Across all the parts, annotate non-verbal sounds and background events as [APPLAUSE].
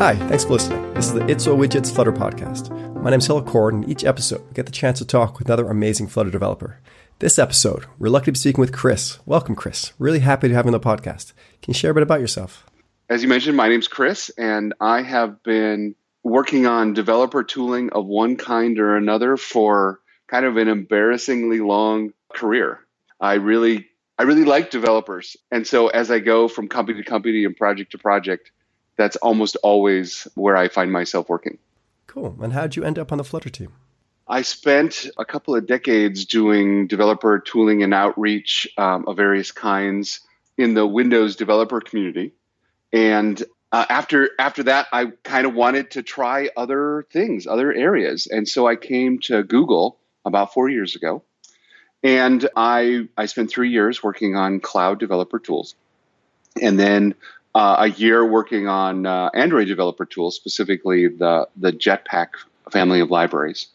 Hi, thanks for listening. This is the It's Widgets Flutter podcast. My name is Hillel Coren, and each episode we get the chance to talk with another amazing Flutter developer. This episode, we're lucky to be speaking with Chris. Welcome, Chris. Really happy to have you on the podcast. Can you share a bit about yourself? As you mentioned, my name's Chris, and I have been working on developer tooling of one kind or another for kind of an embarrassingly long career. I really I really like developers. And so as I go from company to company and project to project, that's almost always where I find myself working. Cool. And how did you end up on the Flutter team? I spent a couple of decades doing developer tooling and outreach um, of various kinds in the Windows developer community. And uh, after after that, I kind of wanted to try other things, other areas, and so I came to Google about four years ago, and I I spent three years working on cloud developer tools, and then uh, a year working on uh, Android developer tools, specifically the the Jetpack family of libraries.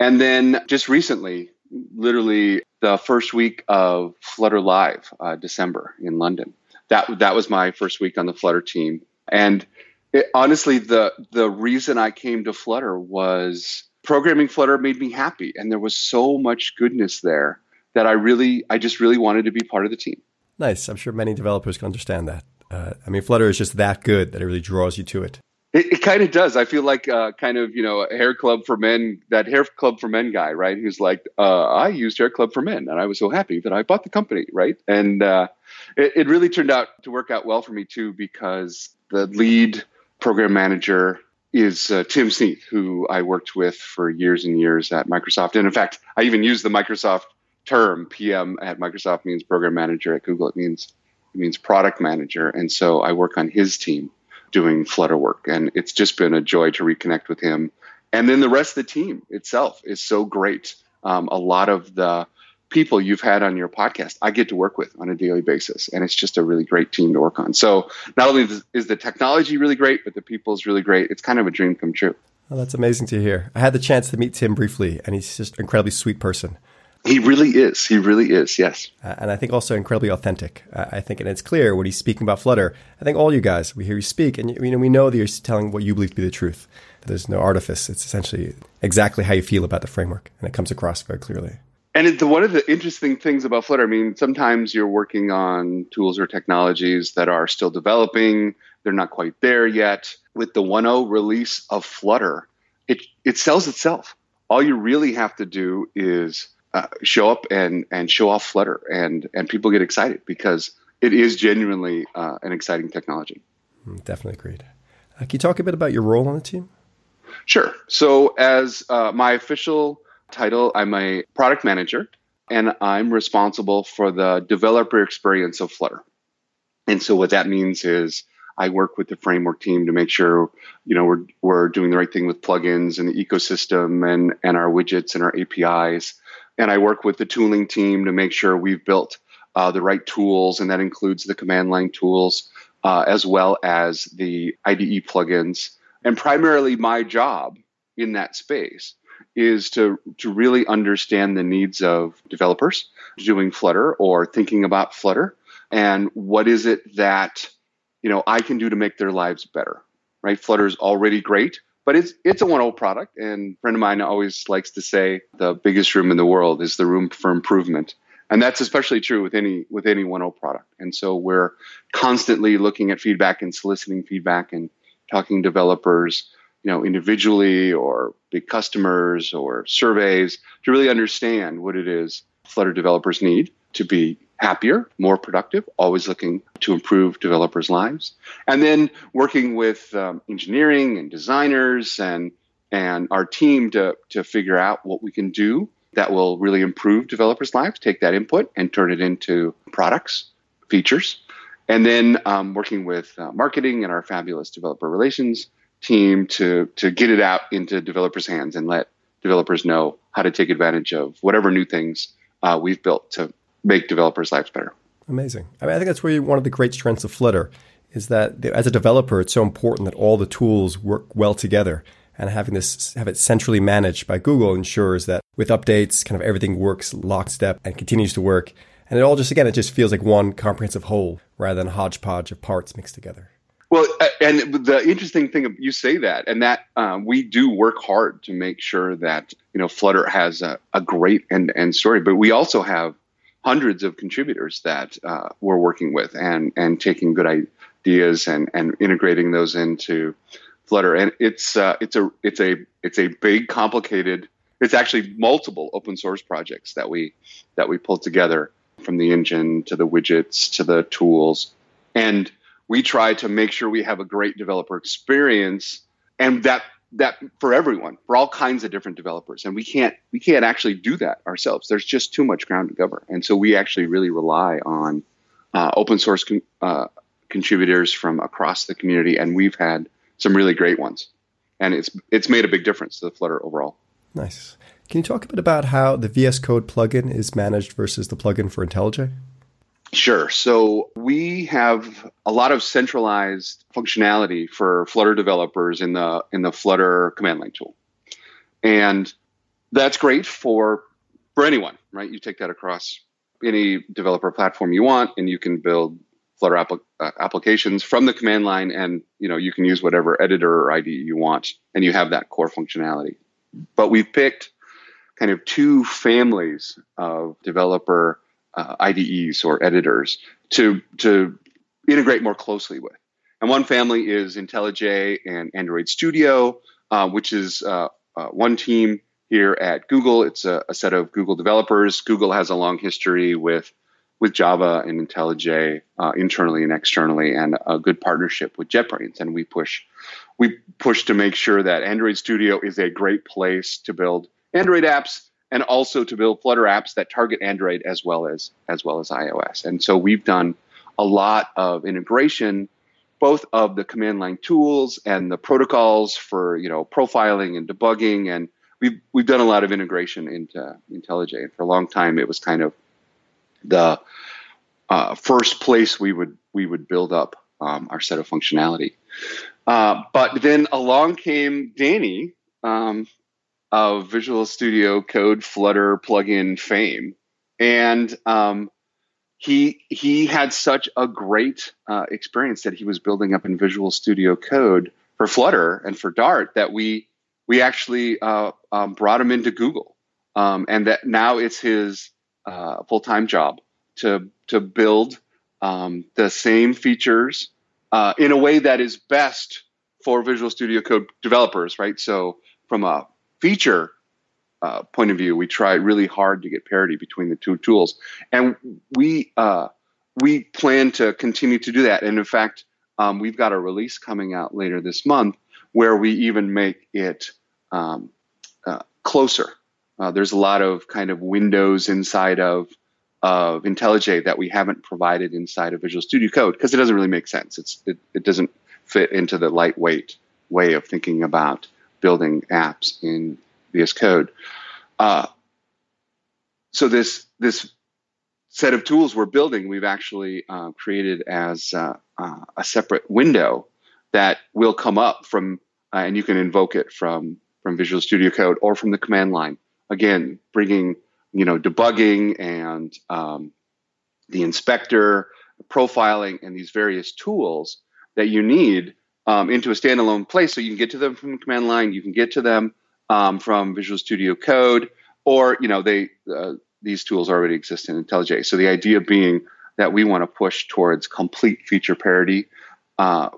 And then just recently, literally the first week of Flutter Live, uh, December in London. That that was my first week on the Flutter team, and it, honestly, the the reason I came to Flutter was programming Flutter made me happy, and there was so much goodness there that I really, I just really wanted to be part of the team. Nice. I'm sure many developers can understand that. Uh, I mean, Flutter is just that good that it really draws you to it. It, it kind of does. I feel like uh, kind of you know hair club for men, that hair club for men guy, right? Who's like, uh, I used hair club for men, and I was so happy that I bought the company, right? And uh, it, it really turned out to work out well for me too, because the lead program manager is uh, Tim Sneath, who I worked with for years and years at Microsoft. And in fact, I even use the Microsoft term PM at Microsoft means program manager. At Google, it means it means product manager. And so I work on his team doing Flutter work. And it's just been a joy to reconnect with him. And then the rest of the team itself is so great. Um, a lot of the people you've had on your podcast, I get to work with on a daily basis. And it's just a really great team to work on. So not only is the technology really great, but the people is really great. It's kind of a dream come true. Well, that's amazing to hear. I had the chance to meet Tim briefly, and he's just an incredibly sweet person. He really is. He really is. Yes. Uh, and I think also incredibly authentic. Uh, I think, and it's clear what he's speaking about Flutter. I think all you guys, we hear you speak, and you know we know that you're telling what you believe to be the truth. There's no artifice. It's essentially exactly how you feel about the framework, and it comes across very clearly. And it, one of the interesting things about Flutter, I mean, sometimes you're working on tools or technologies that are still developing. They're not quite there yet. With the 1.0 release of Flutter, it it sells itself. All you really have to do is uh, show up and and show off Flutter, and and people get excited because it is genuinely uh, an exciting technology. Hmm, definitely agreed. Uh, can you talk a bit about your role on the team? Sure. So, as uh, my official title, I'm a product manager, and I'm responsible for the developer experience of Flutter. And so, what that means is I work with the framework team to make sure you know we're we're doing the right thing with plugins and the ecosystem and and our widgets and our APIs and I work with the tooling team to make sure we've built uh, the right tools, and that includes the command line tools uh, as well as the IDE plugins. And primarily, my job in that space is to to really understand the needs of developers doing Flutter or thinking about Flutter, and what is it that you know I can do to make their lives better. Right, Flutter is already great but it's it's a 1.0 product and friend of mine always likes to say the biggest room in the world is the room for improvement. And that's especially true with any with any 1.0 product. And so we're constantly looking at feedback and soliciting feedback and talking to developers you know individually or big customers or surveys to really understand what it is flutter developers need to be happier, more productive, always looking to improve developers' lives. And then working with um, engineering and designers and and our team to to figure out what we can do that will really improve developers' lives. Take that input and turn it into products, features, and then um, working with uh, marketing and our fabulous developer relations team to to get it out into developers' hands and let developers know how to take advantage of whatever new things uh, we've built to make developers' lives better. Amazing. I mean, I think that's really one of the great strengths of Flutter is that as a developer, it's so important that all the tools work well together. And having this, have it centrally managed by Google ensures that with updates, kind of everything works lockstep and continues to work. And it all just, again, it just feels like one comprehensive whole rather than a hodgepodge of parts mixed together. Well, and the interesting thing you say that, and that um, we do work hard to make sure that you know Flutter has a, a great end end story, but we also have hundreds of contributors that uh, we're working with and and taking good ideas and and integrating those into Flutter. And it's uh, it's a it's a it's a big complicated. It's actually multiple open source projects that we that we pulled together from the engine to the widgets to the tools and we try to make sure we have a great developer experience and that that for everyone for all kinds of different developers. And we can't we can't actually do that ourselves. There's just too much ground to cover. And so we actually really rely on uh, open source con- uh, contributors from across the community. And we've had some really great ones. And it's it's made a big difference to the flutter overall. Nice. Can you talk a bit about how the vs code plugin is managed versus the plugin for intellij Sure. So we have a lot of centralized functionality for Flutter developers in the in the Flutter command line tool, and that's great for for anyone, right? You take that across any developer platform you want, and you can build Flutter app- uh, applications from the command line, and you know you can use whatever editor or IDE you want, and you have that core functionality. But we've picked kind of two families of developer uh, IDEs or editors to to integrate more closely with. And one family is IntelliJ and Android Studio, uh, which is uh, uh, one team here at Google. It's a, a, set of Google developers. Google has a long history with with Java and IntelliJ uh, internally and externally, and a good partnership with JetBrains. And we push we push to make sure that Android Studio is a great place to build Android apps and also to build Flutter apps that target Android as well as as well as iOS. And so we've done a lot of integration, both of the command line tools and the protocols for you know profiling and debugging, and we've we've done a lot of integration into IntelliJ. And for a long time, it was kind of the uh, first place we would we would build up um, our set of functionality. Uh, but then along came Danny um, of Visual Studio Code Flutter plugin fame, and um, he he had such a great uh, experience that he was building up in Visual Studio Code for Flutter and for Dart that we we actually uh, um, brought him into Google, um, and that now it's his uh, full time job to to build um, the same features uh, in a way that is best for Visual Studio Code developers, right? So from a feature uh, point of view, we try really hard to get parity between the two tools, and we uh, we plan to continue to do that. And in fact, um, we've got a release coming out later this month where we even make it um, uh, closer. Uh, there's a lot of kind of windows inside of of IntelliJ that we haven't provided inside of Visual Studio Code because it doesn't really make sense. It's it, it doesn't fit into the lightweight way of thinking about building apps in VS Code. Uh, so this this set of tools we're building, we've actually uh, created as uh, uh a separate window that will come up from, uh, and you can invoke it from from Visual Studio Code or from the command line. Again, bringing you know debugging and um, the inspector, profiling, and these various tools that you need um, into a standalone place so you can get to them from the command line you can get to them um, from visual studio code or you know they uh, these tools already exist in IntelliJ. So the idea being that we want to push towards complete feature parity uh,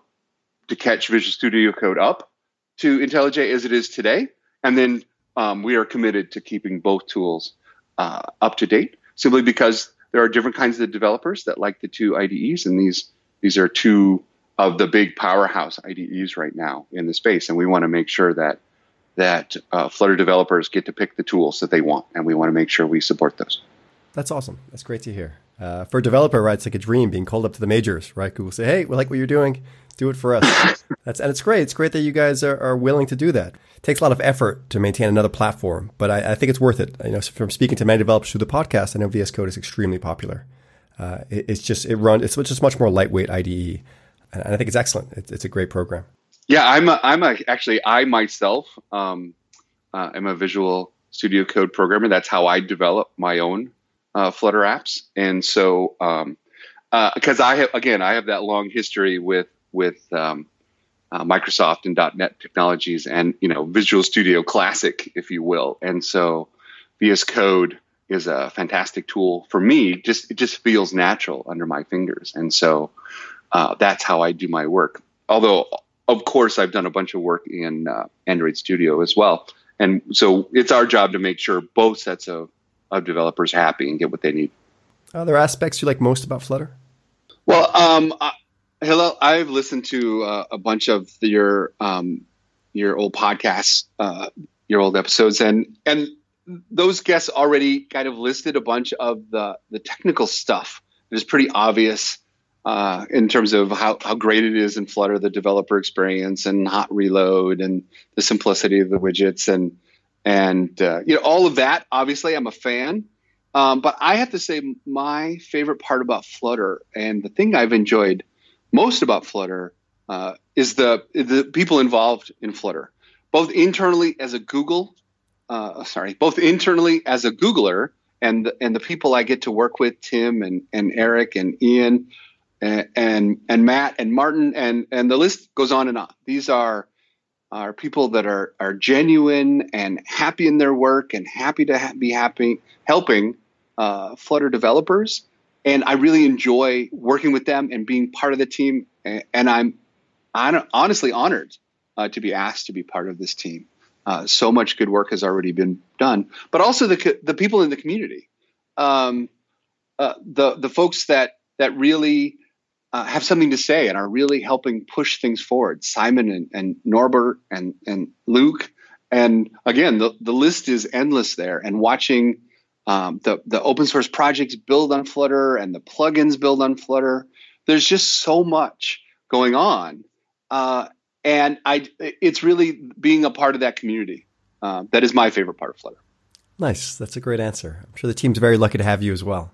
to catch Visual Studio Code up to IntelliJ as it is today, and then um, we are committed to keeping both tools uh, up to date. Simply because there are different kinds of developers that like the two IDEs, and these these are two of the big powerhouse IDEs right now in the space, and we want to make sure that that uh, Flutter developers get to pick the tools that they want, and we want to make sure we support those. That's awesome. That's great to hear. Uh, for a developer, right, it's like a dream being called up to the majors, right? Google say, "Hey, we like what you're doing. Do it for us." [LAUGHS] That's and it's great. It's great that you guys are, are, willing to do that. It takes a lot of effort to maintain another platform, but I, I think it's worth it. You know, from speaking to many developers through the podcast, I know VS Code is extremely popular. Uh, it, it's just it runs. It's just much more lightweight IDE and I think it's excellent. It's, it's a great program. Yeah, I'm a, I'm a, actually I myself um, uh, am a Visual Studio Code programmer. That's how I develop my own uh, Flutter apps, and so because um, uh, I have again I have that long history with with um, uh, Microsoft and .NET technologies, and you know Visual Studio Classic, if you will. And so VS Code is a fantastic tool for me. Just it just feels natural under my fingers, and so uh, that's how I do my work. Although, of course, I've done a bunch of work in uh, Android Studio as well, and so it's our job to make sure both sets of of developers happy and get what they need. Are there aspects you like most about Flutter? Well, um, uh, hello. I've listened to uh, a bunch of your um, your old podcasts, uh, your old episodes, and and those guests already kind of listed a bunch of the the technical stuff. It's pretty obvious uh, in terms of how, how great it is in Flutter, the developer experience and hot reload and the simplicity of the widgets and and uh, you know all of that. Obviously, I'm a fan, um, but I have to say my favorite part about Flutter and the thing I've enjoyed most about Flutter uh, is the the people involved in Flutter, both internally as a Google uh, sorry, both internally as a Googler and and the people I get to work with, Tim and, and Eric and Ian and, and, and Matt and Martin and and the list goes on and on. These are are people that are are genuine and happy in their work and happy to ha- be happy helping uh, Flutter developers. And I really enjoy working with them and being part of the team. And I'm, I'm honestly honored uh, to be asked to be part of this team. Uh, so much good work has already been done, but also the the people in the community, um, uh, the the folks that that really uh, have something to say and are really helping push things forward. Simon and, and Norbert and and Luke, and again, the the list is endless there. And watching um, the the open source projects build on Flutter and the plugins build on Flutter, there's just so much going on. Uh, and I it's really being a part of that community. Uh, that is my favorite part of Flutter. Nice, that's a great answer. I'm sure the team's very lucky to have you as well.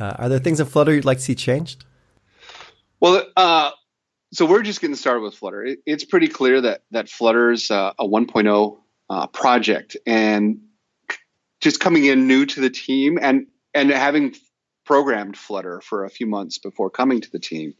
Uh, are there things in Flutter you'd like to see changed? Well, uh, so we're just getting started with Flutter. It, it's pretty clear that that Flutter's uh, a 1.0 uh, project, and just coming in new to the team and and having programmed Flutter for a few months before coming to the team,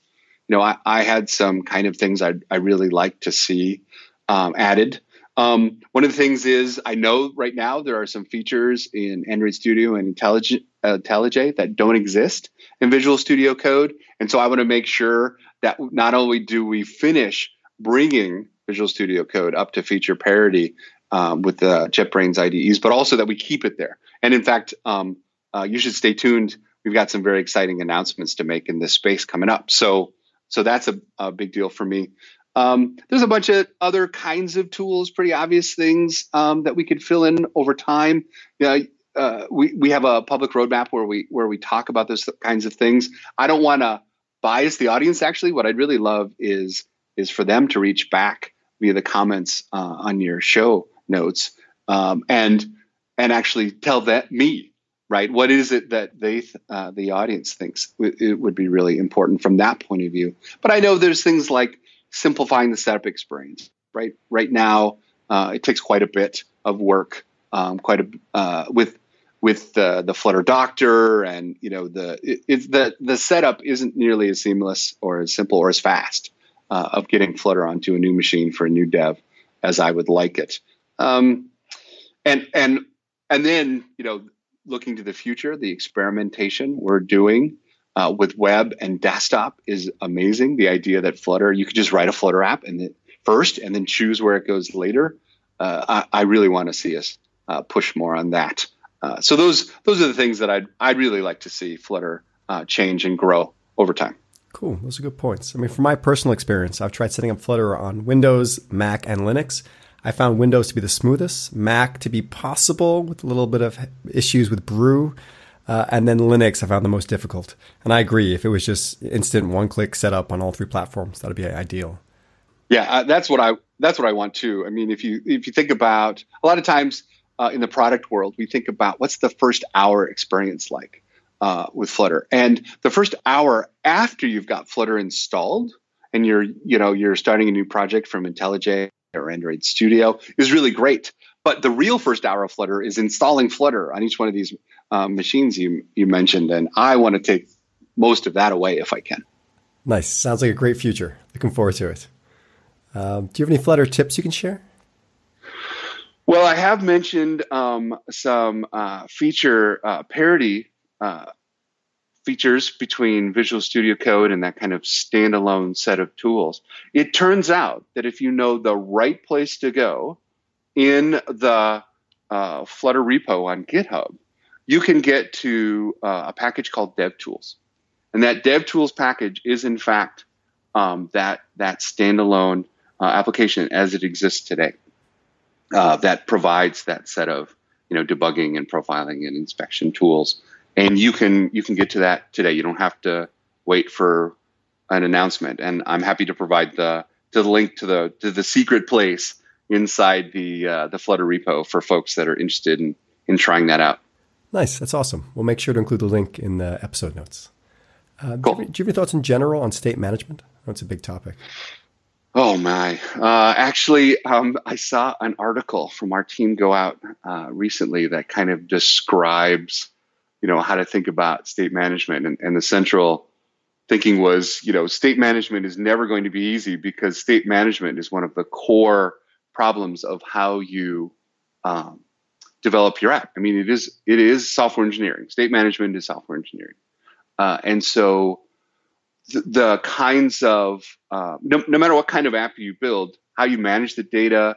you know, I, I had some kind of things I I really like to see um, added. Um, one of the things is I know right now there are some features in Android Studio and IntelliJ, IntelliJ that don't exist in Visual Studio Code, and so I want to make sure that not only do we finish bringing Visual Studio Code up to feature parity um, with the JetBrains IDEs, but also that we keep it there. And in fact, um, uh, you should stay tuned. We've got some very exciting announcements to make in this space coming up. So so that's a, a big deal for me. Um, there's a bunch of other kinds of tools, pretty obvious things um, that we could fill in over time. Yeah, uh, we we have a public roadmap where we where we talk about those kinds of things. I don't want to bias the audience. Actually, what I'd really love is is for them to reach back via the comments uh, on your show notes um, and and actually tell that me right? What is it that they, uh, the audience thinks it would be really important from that point of view? But I know there's things like simplifying the setup experience, right? Right now, uh, it takes quite a bit of work, um, quite a uh, with with uh, the Flutter Doctor, and you know the it, the the setup isn't nearly as seamless or as simple or as fast uh, of getting Flutter onto a new machine for a new dev as I would like it. Um, and and and then you know looking to the future, the experimentation we're doing uh, with web and desktop is amazing. The idea that Flutter, you could just write a Flutter app and then first and then choose where it goes later. Uh, I, I, really want to see us uh, push more on that. Uh, so those those are the things that I'd I'd really like to see Flutter uh, change and grow over time. Cool. Those are good points. I mean, from my personal experience, I've tried setting up Flutter on Windows, Mac, and Linux. I found Windows to be the smoothest, Mac to be possible with a little bit of issues with Brew, uh, and then Linux I found the most difficult. And I agree, if it was just instant one-click setup on all three platforms, that'd be ideal. Yeah, uh, that's what I that's what I want too. I mean, if you if you think about a lot of times uh, in the product world, we think about what's the first hour experience like uh, with Flutter, and the first hour after you've got Flutter installed and you're you know you're starting a new project from IntelliJ or Android Studio is really great. But the real first hour of Flutter is installing Flutter on each one of these um, machines you you mentioned, and I want to take most of that away if I can. Nice. Sounds like a great future. Looking forward to it. Um, do you have any Flutter tips you can share? Well, I have mentioned um, some uh, feature uh, parity uh, features between Visual Studio Code and that kind of standalone set of tools. It turns out that if you know the right place to go in the uh, Flutter repo on GitHub, you can get to uh, a package called DevTools. And that DevTools package is, in fact, um, that, that standalone uh, application as it exists today uh, that provides that set of you know debugging and profiling and inspection tools. And you can you can get to that today. You don't have to wait for an announcement. And i'm happy to provide the to the link to the to the secret place inside the uh, the flutter repo for folks that are interested in in trying that out. Nice. That's awesome. We'll make sure to include the link in the episode notes. Uh, cool. do, you have, do you have any thoughts in general on state management? That's a big topic Oh my! Uh, actually, um, I saw an article from our team go out uh, recently that kind of describes, you know, how to think about state management, and, and, the central thinking was, you know, state management is never going to be easy because state management is one of the core problems of how you um, develop your app. I mean, it is it is software engineering. State management is software engineering, uh, and so the kinds of uh, no, no, matter what kind of app you build, how you manage the data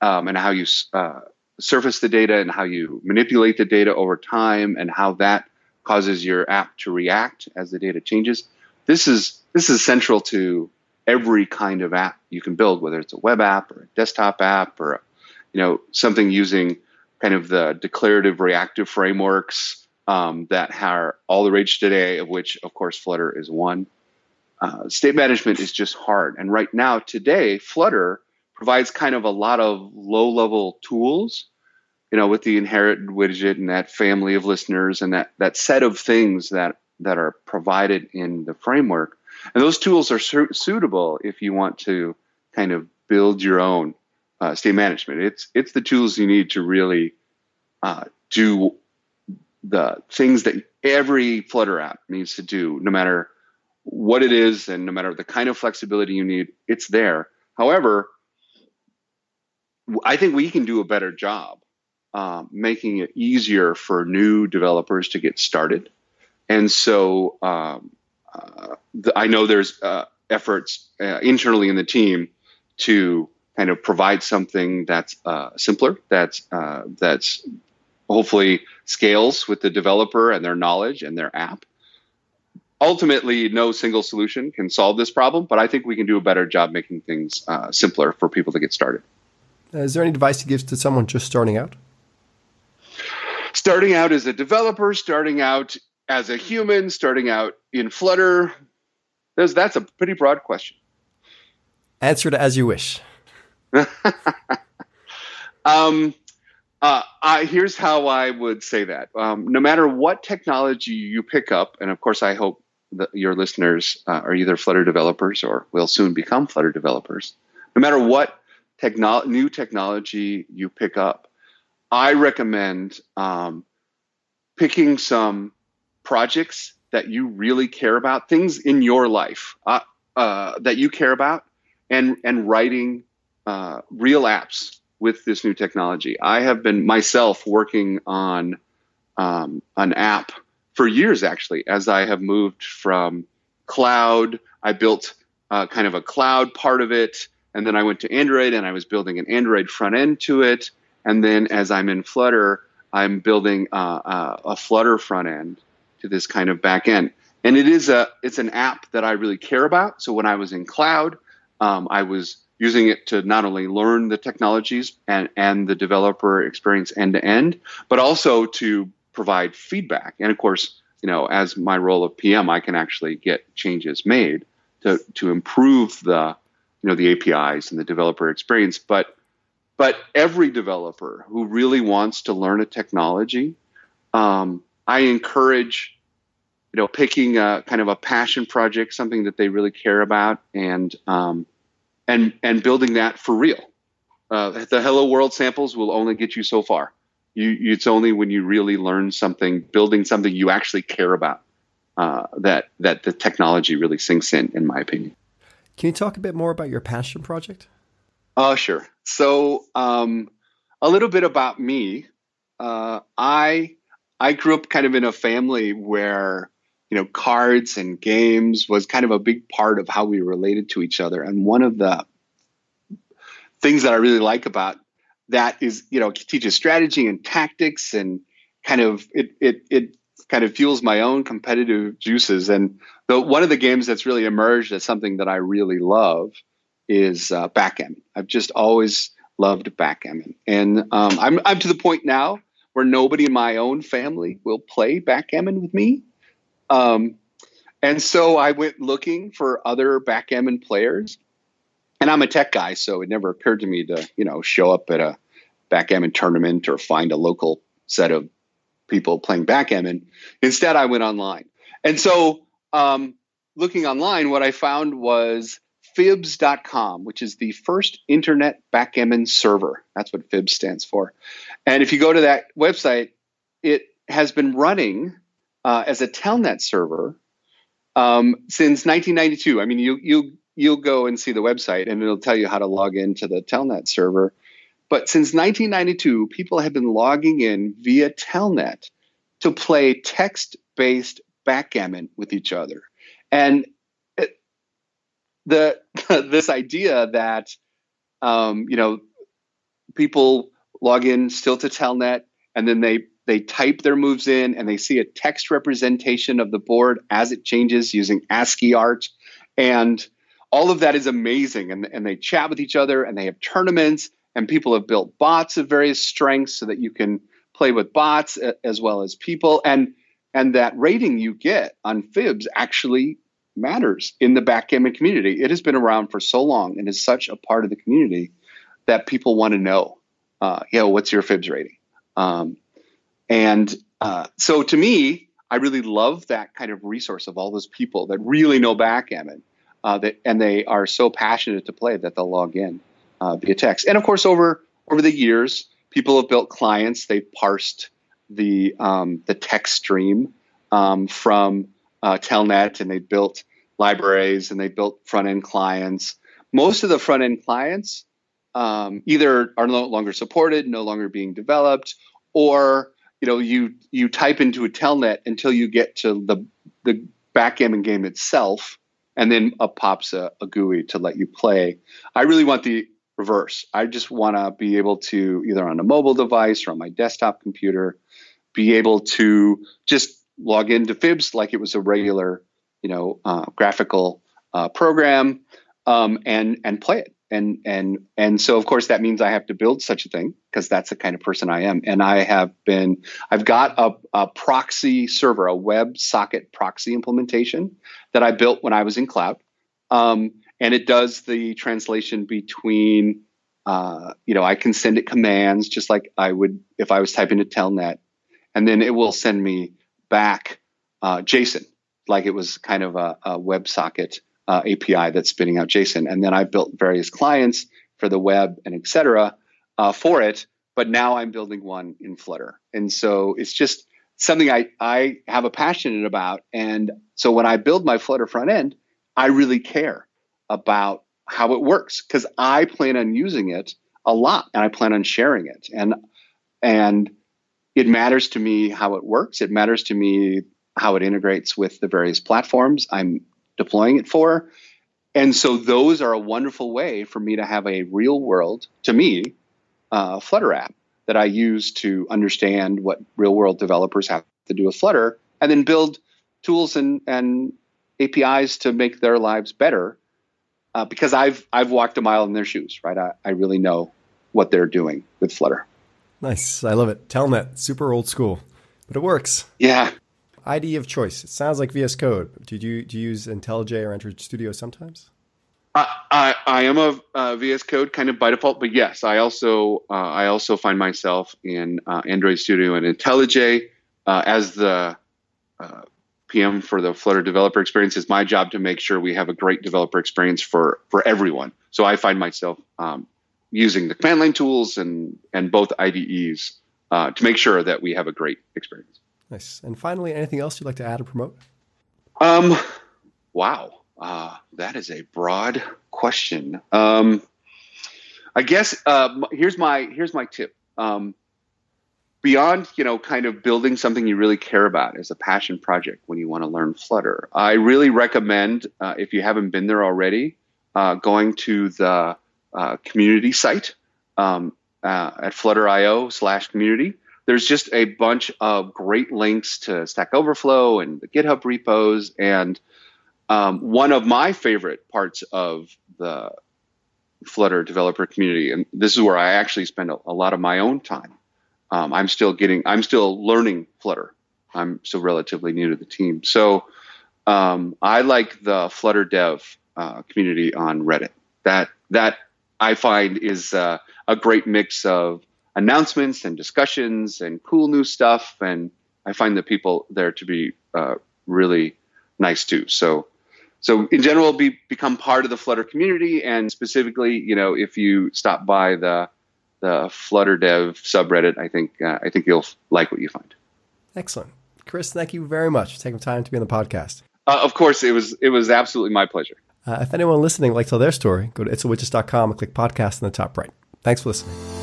um, and how you uh, surface the data and how you manipulate the data over time and how that causes your app to react as the data changes. This is this is central to every kind of app you can build, whether it's a web app or a desktop app or you know something using kind of the declarative reactive frameworks um, that are all the rage today, of which of course Flutter is one. Uh, state management is just hard. And right now, today, Flutter provides kind of a lot of low level tools, you know, with the inherit widget and that family of listeners and that, that set of things that, that are provided in the framework. And those tools are su- suitable if you want to kind of build your own uh, state management. It's, it's the tools you need to really uh, do the things that every Flutter app needs to do, no matter what it is and no matter the kind of flexibility you need, it's there. However, I think we can do a better job uh, making it easier for new developers to get started. And so um, uh, the, I know there's uh, efforts uh, internally in the team to kind of provide something that's uh, simpler, that's uh, that's hopefully scales with the developer and their knowledge and their app ultimately no single solution can solve this problem but i think we can do a better job making things uh, simpler for people to get started. Uh, is there any advice you give to someone just starting out? Starting out as a developer starting out as a human starting out in flutter There's, that's a pretty broad question. Answer it as you wish. [LAUGHS] Um, uh, I, here's how I would say that. Um, no matter what technology you pick up, and of course, I hope the, your listeners uh, are either Flutter developers or will soon become Flutter developers. No matter what techno- new technology you pick up, I recommend um, picking some projects that you really care about, things in your life uh, uh, that you care about, and and writing uh, real apps with this new technology. I have been myself working on um, an app for years actually as i have moved from cloud i built uh, kind of a cloud part of it and then i went to android and i was building an android front end to it and then as i'm in flutter i'm building uh, uh, a flutter front end to this kind of back end. And it is a it's an app that i really care about. So when i was in cloud um, i was using it to not only learn the technologies and, and the developer experience end to end but also to provide feedback. And of course, you know, as my role of PM, I can actually get changes made to to improve the you know the APIs and the developer experience. But but every developer who really wants to learn a technology, um, I encourage you know picking a kind of a passion project, something that they really care about, and um, and and building that for real. Uh, the Hello World samples will only get you so far you, it's only when you really learn something, building something you actually care about, uh, that that the technology really sinks in, in my opinion. Can you talk a bit more about your passion project? Oh, sure. So, um, a little bit about me. Uh, I I grew up kind of in a family where you know cards and games was kind of a big part of how we related to each other, and one of the things that I really like about that is you know teaches strategy and tactics and kind of it it it kind of fuels my own competitive juices. And the, one of the games that's really emerged as something that I really love is uh, backgammon. I've just always loved backgammon, and um, I'm I'm to the point now where nobody in my own family will play backgammon with me. Um, and so I went looking for other backgammon players. And I'm a tech guy, so it never occurred to me to, you know, show up at a backgammon tournament or find a local set of people playing backgammon. Instead, I went online. And so, um, looking online, what I found was fibs.com, which is the first internet backgammon server. That's what fibs stands for. And if you go to that website, it has been running uh, as a telnet server um, since 1992. I mean, you you you'll go and see the website, and it'll tell you how to log into the telnet server. But since 1992, people have been logging in via Telnet to play text based backgammon with each other. And it, the [LAUGHS] this idea that um, you know people log in still to Telnet and then they they type their moves in and they see a text representation of the board as it changes using ASCII art and all of that is amazing. And, and they chat with each other and they have tournaments and people have built bots of various strengths so that you can play with bots as well as people. And and that rating you get on fibs actually matters in the backgammon community. It has been around for so long and is such a part of the community that people want to know uh, you know what's your fibs rating? Um, and uh, so to me i really love that kind of resource of all those people that really know backgammon uh, that and they are so passionate to play that they'll log in uh, via text. And of course, over over the years, people have built clients. They've parsed the um, the text stream um, from uh, Telnet, and they built libraries and they built front end clients. Most of the front end clients um, either are no longer supported, no longer being developed, or you know you you type into a telnet until you get to the the backgammon game itself and then up pops a, a GUI to let you play. I really want the reverse. I just want to be able to either on a mobile device or on my desktop computer, be able to just log into Fibs like it was a regular, you know, uh, graphical uh, program, um, and and play it. And and and so of course that means I have to build such a thing because that's the kind of person I am. And I have been I've got a, a proxy server, a web socket proxy implementation that I built when I was in cloud. Um, and it does the translation between uh, you know i can send it commands just like i would if i was typing to telnet. And then it will send me back uh, json like it was kind of a, a websocket uh, api that's spitting out json. And then i built various clients for the web and etc uh, for it but now i'm building one in flutter. And so it's just something I, I have a passionate about and so when i build my flutter front end i really care about how it works because I plan on using it a lot and I plan on sharing it. And and it matters to me how it works. It matters to me how it integrates with the various platforms I'm deploying it for. And so those are a wonderful way for me to have a real world, to me, uh, Flutter app that I use to understand what real world developers have to do with Flutter and then build tools and, and APIs to make their lives better uh, because I've I've walked a mile in their shoes, right? I, I really know what they're doing with Flutter. Nice, I love it. Telnet, super old school, but it works. Yeah. IDE of choice. It sounds like VS Code. Do you do you use IntelliJ or Android Studio sometimes? I, I, I am a uh, VS Code kind of by default, but yes, I also uh, I also find myself in uh, Android Studio and IntelliJ uh, as the uh, PM for the Flutter developer experience. It's my job to make sure we have a great developer experience for for everyone. So I find myself um, using the command line tools and and both IDEs uh, to make sure that we have a great experience. Nice. And finally, anything else you'd like to add or promote? Um, wow, uh, that is a broad question. Um, I guess uh, here's my here's my tip. Um, beyond you know kind of building something you really care about as a passion project when you want to learn flutter i really recommend uh, if you haven't been there already uh, going to the uh, community site um, uh, at flutter.io slash community there's just a bunch of great links to stack overflow and the github repos and um, one of my favorite parts of the flutter developer community and this is where i actually spend a, a lot of my own time um, I'm still getting, I'm still learning Flutter. I'm still relatively new to the team. So um, I like the Flutter dev uh, community on Reddit. That that I find is uh, a great mix of announcements and discussions and cool new stuff. And I find the people there to be uh, really nice too. So so in general, be become part of the Flutter community, and specifically, you know, if you stop by the the Flutter Dev subreddit. I think uh, I think you'll like what you find. Excellent, Chris. Thank you very much for taking time to be on the podcast. Uh, of course, it was it was absolutely my pleasure. Uh, if anyone listening would like to tell their story, go to itsallwidgets.com and click podcast in the top right. Thanks for listening.